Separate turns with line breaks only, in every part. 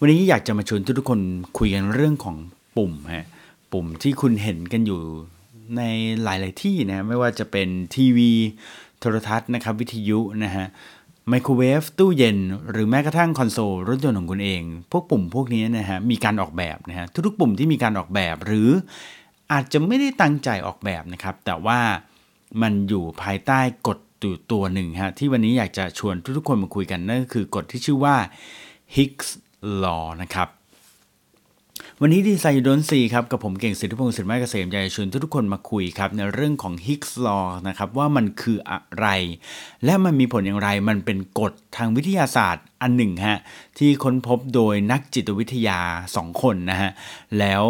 วันนี้อยากจะมาชวนทุกคนคุยกันเรื่องของปุ่มฮะปุ่มที่คุณเห็นกันอยู่ในหลาย ๆ ที่นะไม่ว่าจะเป็นทีวีโทรทัศน์นะครับวิทยุนะฮะไมโครเวฟตู้เย็น หรือแม้กระทั่งคอนโซลรถยนต์ของคุณเอง พวกปุ่มพวกนี้นะฮะมีการออกแบบนะฮะทุกๆปุ่มที่มีการออกแบบหรืออาจจะไม่ได้ตั้งใจออกแบบนะครับ แต่ว่ามันอยู่ภายใต้กฎตัวตัวหนึ่งฮะที่วันนี้อยากจะชวนทุกๆคนมาคุยกันนั่นก็คือกฎที่ชื่อว่า Higgs Law นะครับวันนี้ดีไซน์ยูดนซีครับกับผมเก่งสิทธิพงศ์สิทธิไม้เกษมอยากจชวนทุกคนมาคุยครับในเรื่องของ Higgs Law นะครับว่ามันคืออะไร และมันมีผลอย่างไรมันเป็นกฎทางวิทยาศาสตร์อันหนึ่งฮะที่ค้นพบโดยนักจิตวิทยา 2 คนนะฮะแล้ว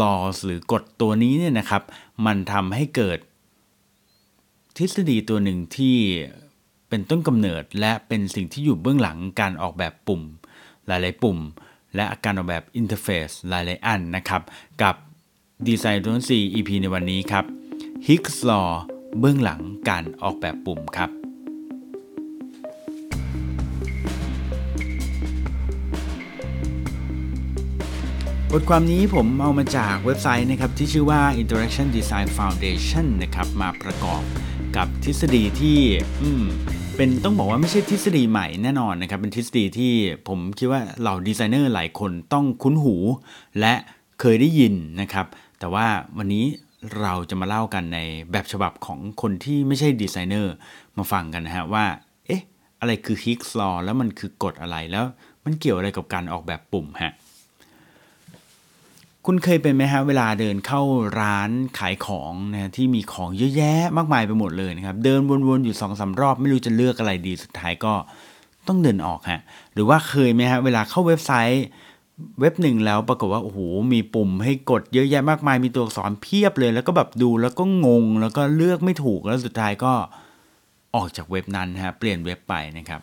laws หรือกฎตัวนี้เนี่ยนะครับ มันทำให้เกิด ทฤษฎีตัวหนึ่งที่เป็นต้นกำเนิดและเป็นสิ่งที่อยู่เบื้องหลังการออกแบบปุ่ม หลาย ๆ ปุ่ม และการออกแบบอินเทอร์เฟซหลาย ๆ อันนะครับ กับดีไซน์ตัวซี EP ในวันนี้ครับ Hick's Law เบื้องหลังการออกแบบปุ่มครับบทความนี้ผมเอามาจากเว็บไซต์นะครับที่ชื่อว่า Interaction Design Foundation นะครับมาประกอบกับทฤษฎีที่อืม เป็นต้องบอกว่าไม่ใช่ทฤษฎีใหม่แน่นอนนะครับเป็นทฤษฎีที่ผมคิดว่าเหล่าดีไซเนอร์หลายคนต้องคุ้นหู และเคยได้ยินนะครับ แต่ว่าวันนี้เราจะมาเล่ากันในแบบฉบับของคนที่ไม่ใช่ดีไซเนอร์มาฟังกันนะฮะว่าเอ๊ะอะไรคือ Hick's Law แล้วมันคือกฎอะไรแล้วมันเกี่ยวอะไรกับการออกแบบปุ่มฮะ คุณเคยเป็นไหมฮะเวลาเดินเข้าร้านขายของนะที่มีของเยอะแยะมากมายไปหมดเลยนะครับเดินวนๆอยู่สองสารอบไม่รู้จะเลือกอะไรดีสุดท้ายก็ต้องเดินออกฮะหรือว่าเคยไหมฮะเวลาเข้าเว็บไซต์เว็บหนึ่งแล้วปรากฏว่าโอ้โหมีปุ่มให้กดเยอะแยะมากมายมีตัวอักษรเพียบเลย แล้วก็แบบดูแล้วก็งง แล้วก็เลือกไม่ถูกแล้วสุดท้ายก็ออกจากเว็บนั้นฮะเปลี่ยนเว็บไปนะครับ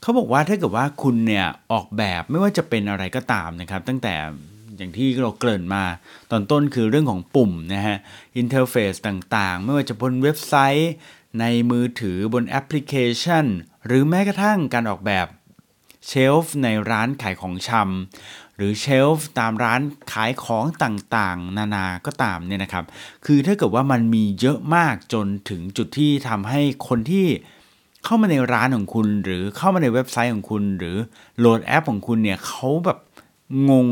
เขาบอกว่าถ้าเกิดว่าคุณเนี่ยออกแบบไม่ว่าจะเป็นอะไรก็ตามนะครับ ตั้งแต่ อย่างที่เราเกริ่นมา ตอนต้นคือเรื่องของปุ่มนะฮะอินเทอร์เฟซต่างๆ ไม่ว่าจะบนเว็บไซต์ ในมือถือบนแอปพลิเคชัน หรือแม้กระทั่งการออกแบบ shelf ในร้านขายของชำหรือ shelf ตามร้านขายของต่างๆ นานาก็ตามเนี่ยนะครับ คือถ้าเกิดว่ามันมีเยอะมากจนถึงจุดที่ทำให้คนที่เข้ามาในร้านของคุณ หรือเข้ามาในเว็บไซต์ของคุณ หรือโหลดแอปของคุณเนี่ยเขาแบบงง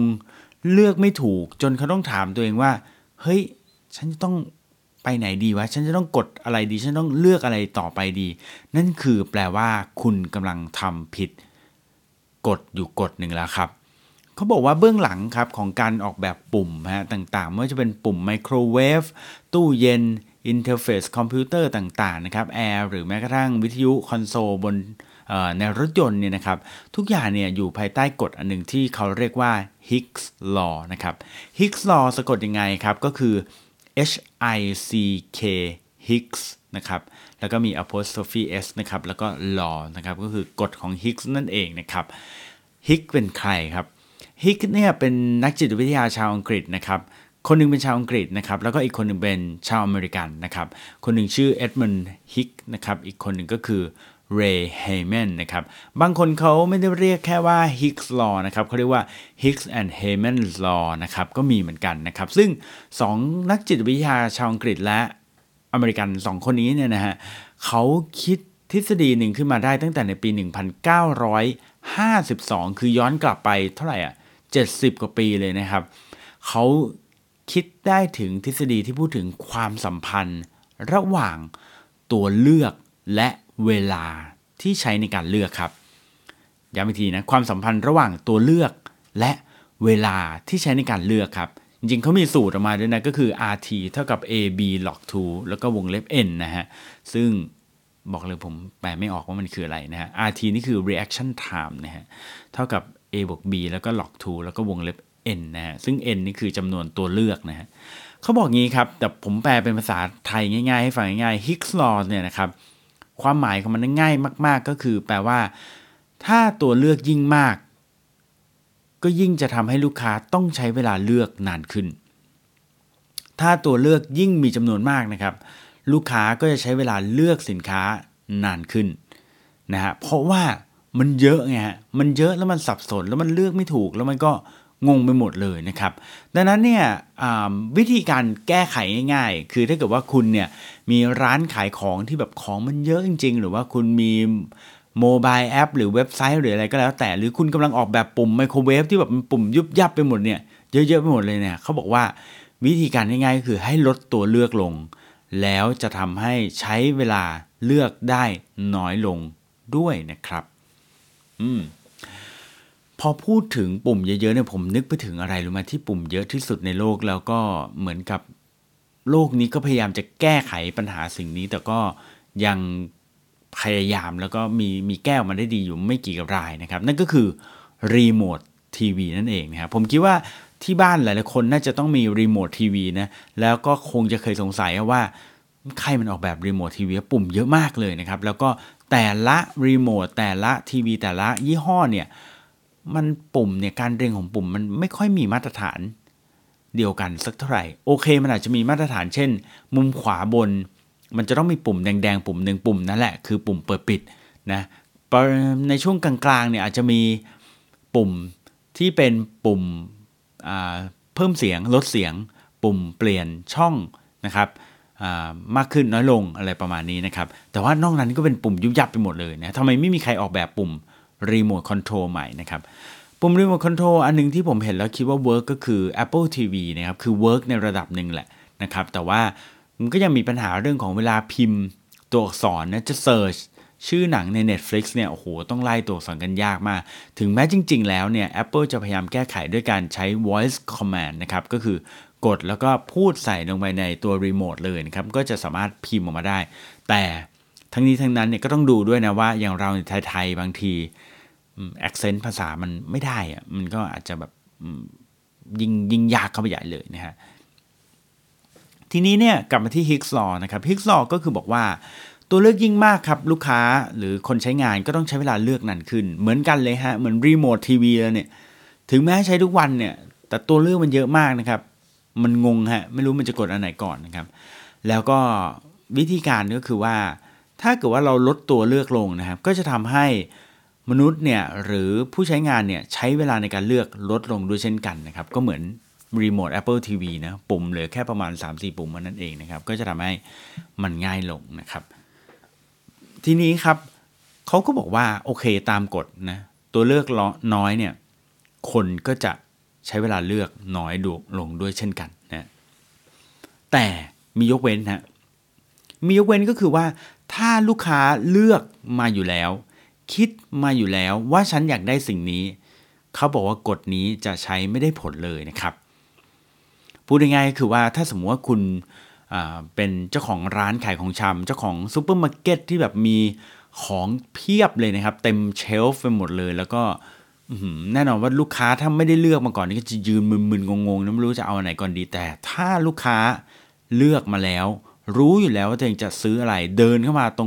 เลือกไม่ถูกจนเขาต้องถามตัวเองว่า เฮ้ย ฉันจะต้องไปไหนดีวะ ฉันจะต้องกดอะไรดี ฉันต้องเลือกอะไรต่อไปดี นั่นคือแปลว่าคุณกำลังทำผิดกฎอยู่กฎหนึ่งแล้วครับเขาบอกว่าเบื้องหลังครับของการออกแบบปุ่มฮะต่างๆ ไม่ว่าจะเป็นปุ่มไมโครเวฟตู้เย็นอินเทอร์เฟซคอมพิวเตอร์ต่างๆนะครับแอร์หรือแม้กระทั่งวิทยุคอนโซลบน ในรถยนต์เนี่ยนะครับทุกอย่างเนี่ยอยู่ภายใต้กฎอันหนึ่งที่เขาเรียกว่า Higgs Law นะครับ Higgs Law สะกดยังไงครับก็คือ H I C K Higgs นะครับแล้วก็มี apostrophe s นะครับแล้วก็ law นะครับก็คือกฎของ Higgs นั่นเองนะครับ Higgs เป็นใครครับ Higgs เนี่ยเป็นนักจิตวิทยาชาวอังกฤษนะครับ คนหนึ่งเป็นชาวอังกฤษนะครับ แล้วก็อีกคนหนึ่งเป็นชาวอเมริกันนะครับ คนหนึ่งชื่อเอ็ดมันด์ฮิกนะครับ อีกคนหนึ่งก็คือ เรย์เฮแมนนะครับ บางคนเขาไม่ได้เรียกแค่ว่า Higgs Law นะครับเขาเรียกว่า Higgs and Heyman's Law นะครับ ก็มีเหมือนกันนะครับ ซึ่ง 2 นักจิตวิทยาชาวอังกฤษและอเมริกัน 2 คนนี้เนี่ยนะฮะเขาคิดทฤษฎีหนึ่งขึ้นมาได้ตั้งแต่ในปี 1952 คือย้อนกลับไปเท่าไหร่อะ 70 กว่าปีเลยนะครับ เขาคิดได้ถึงทฤษฎีที่พูดถึงความสัมพันธ์ ระหว่างตัวเลือกและ เวลาที่ใช้ในการเลือกครับย้ำอีกทีนะความสัมพันธ์ระหว่างตัวเลือก และเวลาที่ใช้ในการเลือกครับ จริงๆเขามีสูตรออกมาด้วยนะก็คือ rt เท่ากับ ab log 2แล้วก็วงเล็บ n นะฮะซึ่งบอกเลยผมแปลไม่ออกว่ามันคืออะไรนะฮะ rt นี่คือ reaction time นะฮะเท่ากับ a บวก b แล้วก็ log 2แล้วก็วงเล็บ n นะฮะซึ่ง n นี่คือจำนวนตัวเลือกนะฮะเขาบอกงี้ครับ แต่ผมแปลเป็นภาษาไทยง่ายๆ ให้ฟังง่ายๆ Higgs law เนี่ยนะครับ ความหมายของมันง่ายมาก ๆ ก็คือแปลว่า ถ้าตัวเลือกยิ่งมาก ก็ยิ่งจะทำให้ลูกค้าต้องใช้เวลาเลือกนานขึ้น ถ้าตัวเลือกยิ่งมีจำนวนมากนะครับ ลูกค้าก็จะใช้เวลาเลือกสินค้านานขึ้นนะฮะเพราะว่ามันเยอะไงฮะมันเยอะแล้วมันสับสนแล้วมันเลือกไม่ถูกแล้วมันก็ งงไปหมดเลยนะครับ ดังนั้นเนี่ยวิธีการแก้ไขง่ายๆ คือถ้าเกิดว่าคุณเนี่ยมีร้านขายของที่แบบของมันเยอะจริง ๆ หรือว่าคุณมีโมบายแอปหรือเว็บไซต์หรืออะไรก็แล้วแต่ หรือคุณกำลังออกแบบปุ่มไมโครเวฟที่แบบปุ่มยุบยับไปหมดเนี่ยเยอะๆไปหมดเลยเนี่ยเขาบอกว่าวิธีการง่ายๆก็คือให้ลดตัวเลือกลง แล้วจะทำให้ใช้เวลาเลือกได้น้อยลงด้วยนะครับ อืม พอพูดถึงปุ่มเยอะๆเนี่ยผมนึกไปถึงอะไรรู้ไหมที่ปุ่มเยอะที่สุดในโลกแล้วก็เหมือนกับโลกนี้ก็พยายามจะแก้ไขปัญหาสิ่งนี้ แต่ก็ยังพยายามแล้วก็มีมีแก้วมาได้ดีอยู่ไม่กี่รายนะครับ นั่นก็คือรีโมททีวีนั่นเองนะครับผมคิดว่าที่บ้านหลายๆคนน่าจะต้องมีรีโมททีวีนะแล้วก็คงจะเคยสงสัยว่าใครมันออกแบบรีโมททีวีปุ่มเยอะมากเลยนะครับ แล้วก็แต่ละรีโมทแต่ละทีวีแต่ละยี่ห้อเนี่ย มันปุ่มเนี่ยการเรียงของปุ่มมันไม่ค่อยมีมาตรฐานเดียวกันสักเท่าไหร่ โอเค มันอาจจะมีมาตรฐานเช่น มุมขวาบน มันจะต้องมีปุ่มแดงๆ ปุ่มหนึ่งปุ่มนั่นแหละคือปุ่มเปิดปิดนะในช่วงกลางๆเนี่ยอาจจะมีปุ่มที่เป็นปุ่มเพิ่มเสียงลดเสียง ปุ่มเปลี่ยนช่องนะครับมากขึ้นน้อยลงอะไรประมาณนี้นะครับ แต่ว่านอกนั้นก็เป็นปุ่มยุบยับไปหมดเลยนะทำไมไม่มีใครออกแบบปุ่ม รีโมทคอนโทรลใหม่นะครับปุ่มรีโมทคอนโทรลอันนึงที่ผมเห็นแล้วคิดว่า work ก็คือ Apple TV นะครับคือ work ในระดับหนึ่งแหละนะครับแต่ว่ามันก็ยังมีปัญหาเรื่องของเวลาพิมพ์ตัวอักษรนะจะ search ชื่อหนังใน Netflix เนี่ยโอ้โหต้องไล่ตัวอักษรกันยากมาก ถึงแม้จริง ๆ แล้วเนี่ย Apple จะพยายามแก้ไขด้วยการใช้ voice command นะครับก็คือกดแล้วก็พูดใส่ลงไปในตัวรีโมทเลยนะครับก็จะสามารถพิมพ์ออกมาได้ แต่ ทั้งนี้ทั้งนั้นเนี่ยก็ต้องดูด้วยนะว่าอย่างเราในไทยๆบางที accent ภาษามันไม่ได้อะมันก็อาจจะแบบยิงยิงยากเข้าไปใหญ่เลยนะฮะทีนี้เนี่ยกลับมาที่ฮิกส์ลอนะครับฮิกส์ลอก็คือบอกว่าตัวเลือกยิ่งมากครับ ลูกค้าหรือคนใช้งานก็ต้องใช้เวลาเลือกนานขึ้น เหมือนกันเลยฮะ เหมือนรีโมททีวีแล้วเนี่ย ถึงแม้ใช้ทุกวันเนี่ย แต่ตัวเลือกมันเยอะมากนะครับ มันงงฮะ ไม่รู้มันจะกดอันไหนก่อนนะครับ แล้วก็วิธีการก็คือว่า ถ้าเกิดว่าเราลดตัวเลือกลงนะครับ ก็จะทำให้มนุษย์เนี่ยหรือผู้ใช้งานเนี่ยใช้เวลาในการเลือกลดลงด้วยเช่นกันนะครับ ก็เหมือนรีโมท Apple TV นะปุ่มเหลือแค่ประมาณ 3-4 ปุ่มนั่นเองนะครับ ก็จะทำให้มันง่ายลงนะครับ ทีนี้ครับเขาก็บอกว่าโอเคตามกฎนะตัวเลือกน้อยเนี่ยคนก็จะใช้เวลาเลือกน้อยดูลงด้วยเช่นกันนะแต่มียกเว้นฮะ มียกเว้นก็คือว่า ถ้าลูกค้าเลือกมาอยู่แล้ว คิดมาอยู่แล้วว่าฉันอยากได้สิ่งนี้ เขาบอกว่ากฎนี้จะใช้ไม่ได้ผลเลยนะครับ พูดง่ายๆคือว่าถ้าสมมติว่าคุณเป็นเจ้าของร้านขายของชำเจ้าของซูเปอร์มาร์เก็ตที่แบบมีของเพียบเลยนะครับ เต็ม shelf ไปหมดเลย แล้วก็แน่นอนว่าลูกค้าถ้าไม่ได้เลือกมาก่อนนี่ก็จะยืนมึนๆงงๆ ไม่รู้จะเอาไหนก่อนดีแต่ ถ้าลูกค้าเลือกมาแล้ว รู้อยู่แล้วว่าตัวเองจะซื้ออะไร เดินเข้ามาตร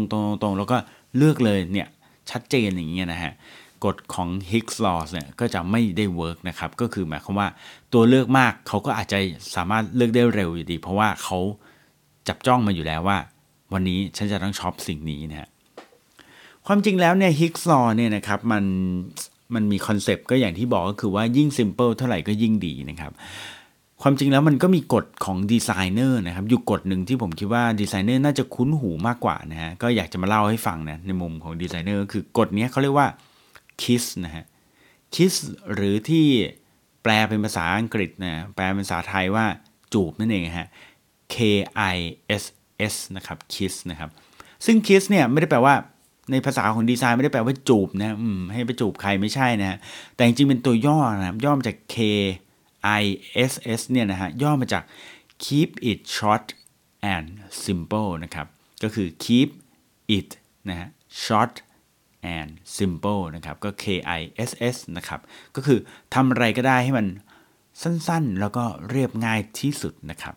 งๆๆแล้วก็เลือกเลยเนี่ยชัดเจนอย่างเงี้ยนะฮะกฎของ Hick's law เนี่ยก็จะไม่ได้ work นะครับ ก็คือหมายความว่าตัวเลือกมากเขาก็อาจจะสามารถเลือกได้เร็วอยู่ดี เพราะว่าเขาจับจ้องมาอยู่แล้วว่า วันนี้ฉันจะต้องช็อปสิ่งนี้นะฮะความจริงแล้วเนี่ย Hick's law เนี่ยนะครับมันมันมีคอนเซปต์ก็อย่างที่บอกก็คือว่ายิ่ง simple เท่าไหร่ก็ยิ่งดีนะครับ ความจริงแล้วมันก็มีกฎของดีไซเนอร์นะครับ อยู่กฎหนึ่งที่ผมคิดว่าดีไซเนอร์น่าจะคุ้นหูมากกว่านะฮะ ก็อยากจะมาเล่าให้ฟังนะในมุมของดีไซเนอร์คือกฎนี้เขาเรียกว่า kiss นะฮะ kiss หรือที่แปลเป็นภาษาอังกฤษนะแปลเป็นภาษาไทยว่าจูบนั่นเองฮะ K I S S นะครับ kiss นะครับ ซึ่ง kiss เนี่ยไม่ได้แปลว่าในภาษาของดีไซน์ไม่ได้แปลว่าจูบนะให้ไปจูบใครไม่ใช่นะฮะแต่จริงๆเป็นตัวย่อนะย่อมาจาก K ISS เนี่ยนะฮะย่อมาจาก keep it short and simple นะครับ ก็คือ keep it นะฮะ short and simple นะครับ ก็ KISS นะครับ ก็คือทำอะไรก็ได้ให้มันสั้นๆ แล้วก็เรียบง่ายที่สุดนะครับ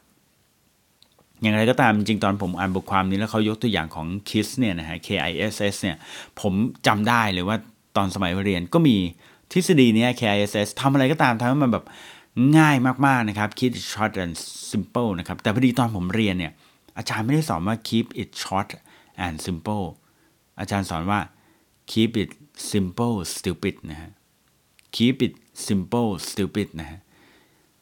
อย่างไรก็ตามจริงตอนผมอ่านบทความนี้แล้วเขายกตัวอย่างของ KISS เนี่ยนะฮะ KISS เนี่ย ผมจำได้เลยว่าตอนสมัยเรียนก็มีทฤษฎีเนี้ KISS ทำอะไรก็ตามทำให้มันแบบ ง่ายมากๆนะครับ keep it short and simple นะครับ แต่พอดีตอนผมเรียนเนี่ย อาจารย์ไม่ได้สอนว่า keep it short and simple อาจารย์สอนว่า keep it simple stupid นะฮะ keep it simple stupid นะฮะ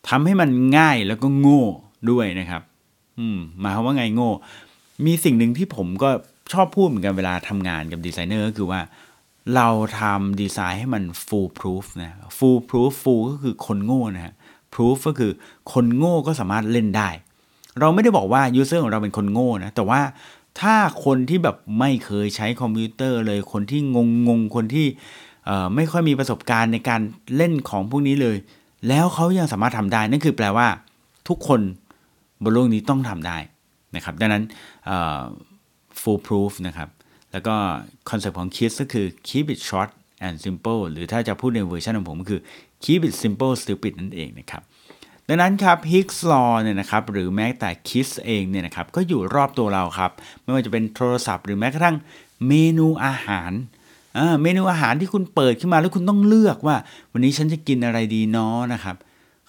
ทำให้มันง่ายแล้วก็โง่ด้วยนะครับ อืมหมายความว่าไงโง่ มีสิ่งหนึ่งที่ผมก็ชอบพูดเหมือนกันเวลาทำงานกับดีไซเนอร์ก็คือว่าเราทำดีไซน์ให้มัน full proof นะ full proof full ก็คือคนโง่นะฮะ proof ก็คือคนโง่ก็สามารถเล่นได้ เราไม่ได้บอกว่า user ของเราเป็นคนโง่นะ แต่ว่าถ้าคนที่แบบไม่เคยใช้คอมพิวเตอร์เลย คนที่งงงคนที่ไม่ค่อยมีประสบการณ์ในการเล่นของพวกนี้เลย แล้วเขายังสามารถทำได้ นั่นคือแปลว่า ทุกคนบนโลกนี้ต้องทำได้นะครับ ดังนั้น full proof นะครับ แล้วก็คอนเซ็ปต์ของ KISS ก็คือ keep it short and simple หรือถ้าจะพูดในเวอร์ชันของผมก็คือ keep it simple stupid นั่นเองนะครับดังนั้นครับ Hick's law เนี่ยนะครับหรือแม้แต่ KISS เองเนี่ยนะครับก็อยู่รอบตัวเราครับ ไม่ว่าจะเป็นโทรศัพท์หรือแม้กระทั่งเมนูอาหารเมนูอาหารที่คุณเปิดขึ้นมาแล้วคุณต้องเลือกว่า วันนี้ฉันจะกินอะไรดีเนาะนะครับ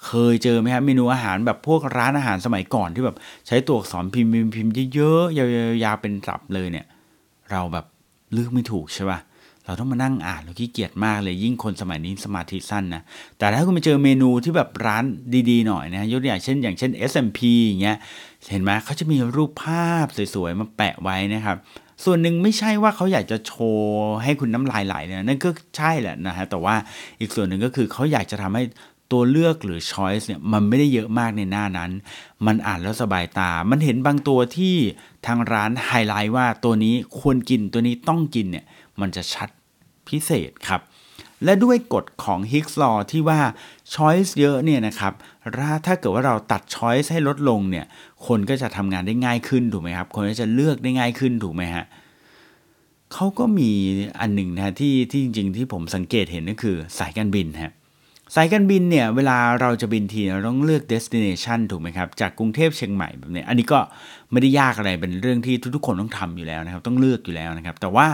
เคยเจอไหมครับเมนูอาหารแบบพวกร้านอาหารสมัยก่อนที่แบบใช้ตัวอักษรพิมพ์พิมพ์เยอะๆยาวๆเป็นสับเลยเนี่ย เราแบบเลือกไม่ถูกใช่ป่ะ เราต้องมานั่งอ่านเราขี้เกียจมากเลยยิ่งคนสมัยนี้สมาธิสั้นนะแต่ถ้าคุณไปเจอเมนูที่แบบร้านดีๆหน่อยนะยกตัวอย่างเช่น อย่างเช่น smp อย่างเงี้ยเห็นไหมเขาจะมีรูปภาพสวยๆมาแปะไว้นะครับ ส่วนหนึ่งไม่ใช่ว่าเขาอยากจะโชว์ให้คุณน้ำลายไหลนะนั่นก็ใช่แหละนะฮะแต่ว่าอีกส่วนหนึ่งก็คือเขาอยากจะทำให้ตัวเลือกหรือ choice เนี่ยมันไม่ได้เยอะมากในหน้านั้น มันอ่านแล้วสบายตา มันเห็นบางตัวที่ทางร้านไฮไลท์ว่าตัวนี้ควรกินตัวนี้ต้องกินเนี่ย มันจะชัดพิเศษครับ และด้วยกฎของ Higgs law ที่ว่า choice เยอะเนี่ยนะครับถ้าเกิดว่าเราตัด choice ให้ลดลงเนี่ย คนก็จะทำงานได้ง่ายขึ้นถูกไหมครับ คนก็จะเลือกได้ง่ายขึ้นถูกไหมฮะเขาก็มีอันหนึ่งนะที่ที่จริงๆที่ผมสังเกตเห็นก็คือสายการบินฮะสายการบินเนี่ยเวลาเราจะบินทีเราต้องเลือก destination ถูกไหมครับ จากกรุงเทพเชียงใหม่แบบนี้ อันนี้ก็ไม่ได้ยากอะไรเป็นเรื่องที่ทุกๆ คนต้องทำอยู่แล้วนะครับ ต้องเลือกอยู่แล้วนะครับ แต่ว่า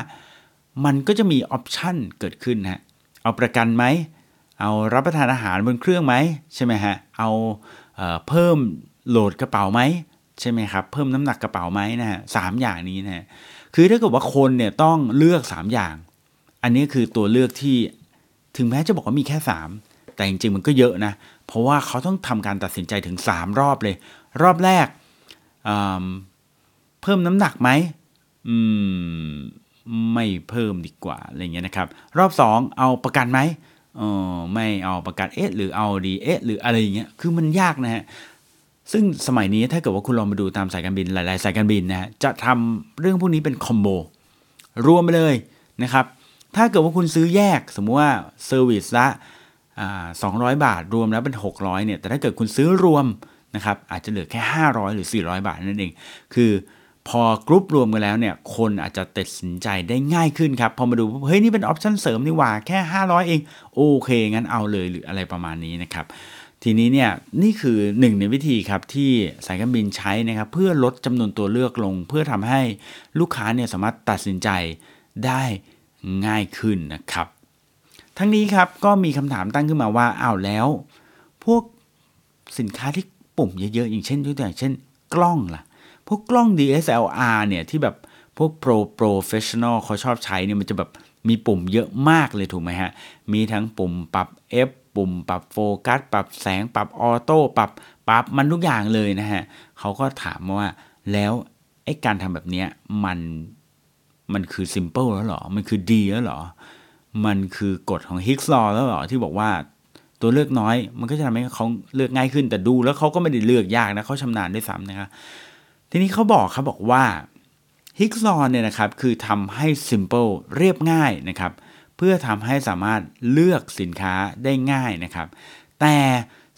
มันก็จะมีออปชันเกิดขึ้นฮะเอาประกันไหม เอารับประทานอาหารบนเครื่องไหมใช่ไหมฮะเอาเเพิ่มโหลดกระเป๋าไหมใช่ไหมครับเพิ่มน้ำหนักกระเป๋าไหมนะฮะสามอย่างนี้นะฮะคือถ้าเกิดว่าคนเนี่ยต้องเลือก 3 อย่าง อันนี้คือตัวเลือกที่ถึงแม้จะบอกว่ามีแค่ 3 แต่จริงๆมันก็เยอะนะ เพราะว่าเขาต้องทำการตัดสินใจถึง 3 รอบเลย รอบแรกเพิ่มน้ำหนักไหมอืม ไม่เพิ่มดีกว่าอะไรเงี้ยนะครับ รอบ 2 เอาประกันไหมเออไม่เอาประกันเอ๊ะหรือเอาดีเอ๊ะหรืออะไรอย่างเงี้ยคือมันยากนะฮะซึ่งสมัยนี้ถ้าเกิดว่าคุณลองมาดูตามสายการบินหลายๆ สายการบินนะฮะจะททำเรื่องพวกนี้เป็น combo รวมไปเลยนะครับ ถ้าเกิดว่าคุณซื้อแยกสมมุติว่า service ละสองร้อยบาทรวมแล้วเป็น 600เนี่ยแต่ถ้าเกิดคุณซื้อรวมนะครับอาจจะเหลือแค่ 500 หรือ 400 บาทนั่นเอง คือ พอกรุ๊ปรวมกันแล้วเนี่ยคนอาจจะตัดสินใจได้ง่ายขึ้นครับ พอมาดูเฮ้ยนี่เป็น option เสริมนี่หว่าแค่ 500 เองโอเค งั้นเอาเลยหรืออะไรประมาณนี้นะครับทีนี้เนี่ยนี่คือหนึ่งในวิธีครับที่สายการบินใช้นะครับเพื่อลดจำนวนตัวเลือกลง เพื่อทำให้ลูกค้าเนี่ยสามารถตัดสินใจได้ง่ายขึ้นนะครับ ทั้งนี้ครับก็มีคำถามตั้งขึ้นมาว่าอ้าวแล้ว พวกสินค้าที่ปุ่มเยอะๆอย่างเช่นยกตัวอย่างเช่น กล้องล่ะ พวกกล้อง DSLR เนี่ยที่แบบพวก pro professional เขาชอบใช้เนี่ยมันจะแบบมีปุ่มเยอะมากเลยถูกไหมฮะ มีทั้งปุ่มปรับ F ปุ่มปรับโฟกัส ปรับแสง ปรับออโต้ปรับปรับมันทุกอย่างเลยนะฮะเขาก็ถามว่าแล้วไอ้การทำแบบนี้มันมันคือ simple แล้วหรอ มันคือดีแล้วหรอ มันคือกฎของ Hick's Law แล้วหรอ ที่บอกว่าตัวเลือกน้อย มันก็จะทำให้เขาเลือกง่ายขึ้นแต่ดูแล้วเขาก็ไม่ได้เลือกยากนะเขาชำนาญด้วยซ้ำนะครับ ทีนี้เขาบอกเขาบอกว่า Hick's Law เนี่ยนะครับคือทำให้ simpleเรียบง่ายนะครับ เพื่อทำให้สามารถเลือกสินค้าได้ง่ายนะครับ แต่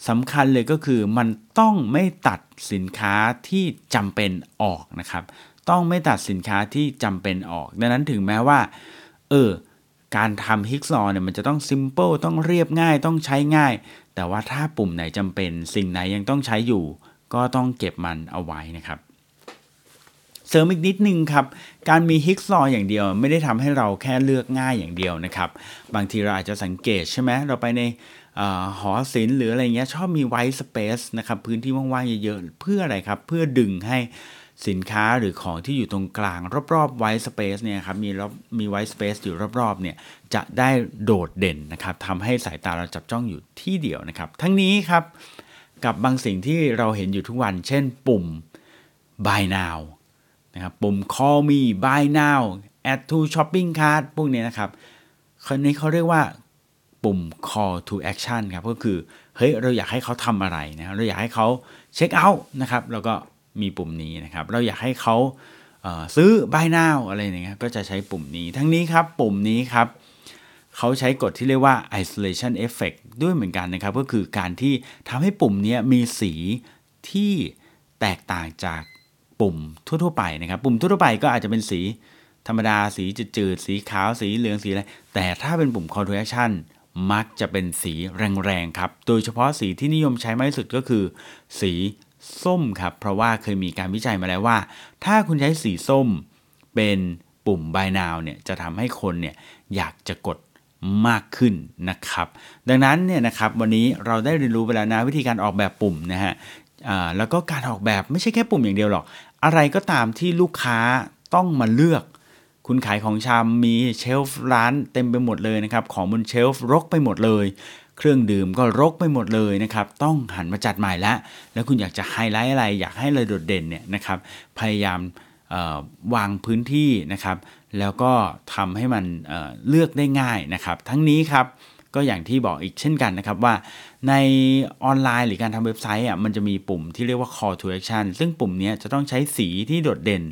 สำคัญเลยก็คือมันต้องไม่ตัดสินค้าที่จำเป็นออกนะครับ ต้องไม่ตัดสินค้าที่จำเป็นออก ดังนั้นถึงแม้ว่า เออ การทำฮิกซอเนี่ยมันจะต้องซิมเปิลต้องเรียบง่ายต้องใช้ง่าย แต่ว่าถ้าปุ่มไหนจำเป็น สิ่งไหนยังต้องใช้อยู่ ก็ต้องเก็บมันเอาไว้นะครับ เสริมอีกนิดนึงครับ การมี Hick's Law อย่างเดียว ไม่ได้ทำให้เราแค่เลือกง่ายอย่างเดียวนะครับ บางทีเราอาจจะสังเกตใช่ไหมเราไปในหอศิลป์หรืออะไรเงี้ยชอบมี white space นะครับพื้นที่ว่างๆเยอะๆเพื่ออะไรครับ เพื่อดึงให้สินค้าหรือของที่อยู่ตรงกลาง รอบๆ white space เนี่ยครับมีรอบมี white space อยู่รอบๆเนี่ยจะได้โดดเด่นนะครับทำให้สายตาเราจับจ้องอยู่ที่เดียวนะครับ ทั้งนี้ครับกับบางสิ่งที่เราเห็นอยู่ทุกวัน เช่นปุ่ม buy now นะครับปุ่ม call me buy now add to shopping cart พวกนี้นะครับคนนี้เขาเรียกว่าปุ่ม call to action ครับก็คือเฮ้ยเราอยากให้เขาทำอะไรนะเราอยากให้เขาเช็คเอาท์นะครับแล้วก็มีปุ่มนี้นะครับ เราอยากให้เขาเซื้อ buy now อะไรอย่างเงี้ยก็จะใช้ปุ่มนี้ ทั้งนี้ครับปุ่มนี้ครับเขาใช้กฎที่เรียกว่า isolation effect ด้วยเหมือนกันนะครับ ก็คือการที่ทำให้ปุ่มนี้มีสีที่แตกต่างจาก ปุ่มทั่วๆไปนะครับ ปุ่มทั่วๆไปก็อาจจะเป็นสีธรรมดาสีจืดๆสีขาวสีเหลืองสีอะไรแต่ถ้าเป็นปุ่ม call to action มักจะเป็นสีแรงๆครับ โดยเฉพาะสีที่นิยมใช้มากที่สุดก็คือ สีส้มครับ เพราะว่าเคยมีการวิจัยมาแล้วว่า ถ้าคุณใช้สีส้มเป็นปุ่ม buy now เนี่ยจะทำให้คนเนี่ยอยากจะกดมากขึ้นนะครับ ดังนั้นเนี่ยนะครับวันนี้เราได้เรียนรู้ไปแล้วนะวิธีการออกแบบปุ่มนะฮะแล้วก็การออกแบบไม่ใช่แค่ปุ่มอย่างเดียวหรอก อะไรก็ตามที่ลูกค้าต้องมาเลือก คุณขายของชำมีเชลฟ์ร้านเต็มไปหมดเลยนะครับ ของบนเชลฟ์รกไปหมดเลย เครื่องดื่มก็รกไปหมดเลยนะครับ ต้องหันมาจัดใหม่แล้วแล้วคุณอยากจะไฮไลท์อะไร อยากให้เลยโดดเด่นเนี่ยนะครับ พยายามวางพื้นที่นะครับ แล้วก็ทำให้มันเเลือกได้ง่ายนะครับ ทั้งนี้ครับ ก็อย่างที่บอกอีกเช่นกันนะครับว่าในออนไลน์หรือการทำเว็บไซต์อะมันจะมีปุ่มที่เรียกว่า call to action ซึ่งปุ่มนี้จะต้องใช้สีที่โดดเด่น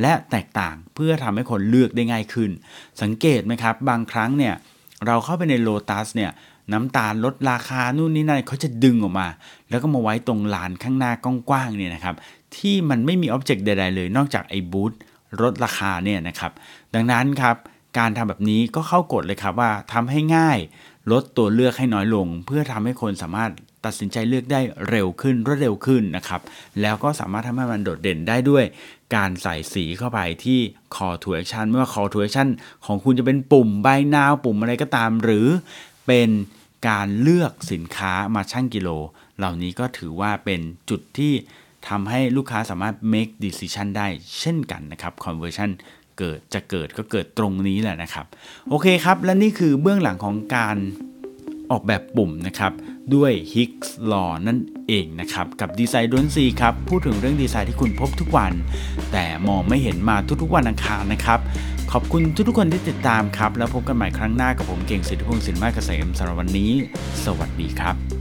และแตกต่างเพื่อทำให้คนเลือกได้ง่ายขึ้น สังเกตไหมครับ บางครั้งเนี่ยเราเข้าไปในโลตัสเนี่ยน้ำตาลลดราคานู่นนี่นั่นเขาจะดึงออกมา แล้วก็มาไว้ตรงลานข้างหน้ากว้างๆเนี่ยนะครับที่มันไม่มีอ็อบเจกต์ใดๆเลยนอกจากไอ้บูธลดราคาเนี่ยนะครับดังนั้นครับการทำแบบนี้ก็เข้ากฎเลยครับว่าทำให้ง่าย ลดตัวเลือกให้น้อยลง เพื่อทำให้คนสามารถตัดสินใจเลือกได้เร็วขึ้นรวดเร็วขึ้นนะครับ แล้วก็สามารถทำให้มันโดดเด่นได้ด้วย การใส่สีเข้าไปที่ call to action ไม่ว่า call to action ของคุณจะเป็นปุ่มใบนาปุ่มอะไรก็ตาม หรือเป็นการเลือกสินค้ามาชั่งกิโล เหล่านี้ก็ถือว่าเป็นจุดที่ทำให้ลูกค้าสามารถ make decision ได้เช่นกันนะครับ conversion เกิดจะเกิดก็เกิดตรงนี้แหละนะครับ โอเคครับ และนี่คือเบื้องหลังของการออกแบบปุ่มนะครับ ด้วย Higgs Law นั่นเองนะครับ กับดีไซน์ดนซีครับ พูดถึงเรื่องดีไซน์ที่คุณพบทุกวัน แต่มองไม่เห็นมาทุกๆวันอังคารนะครับ ขอบคุณทุกๆคนที่ติดตามครับ แล้วพบกันใหม่ครั้งหน้ากับผมเก่งสิทธิพงศ์สินมาเกษมสำหรับวันนี้ สวัสดีครับ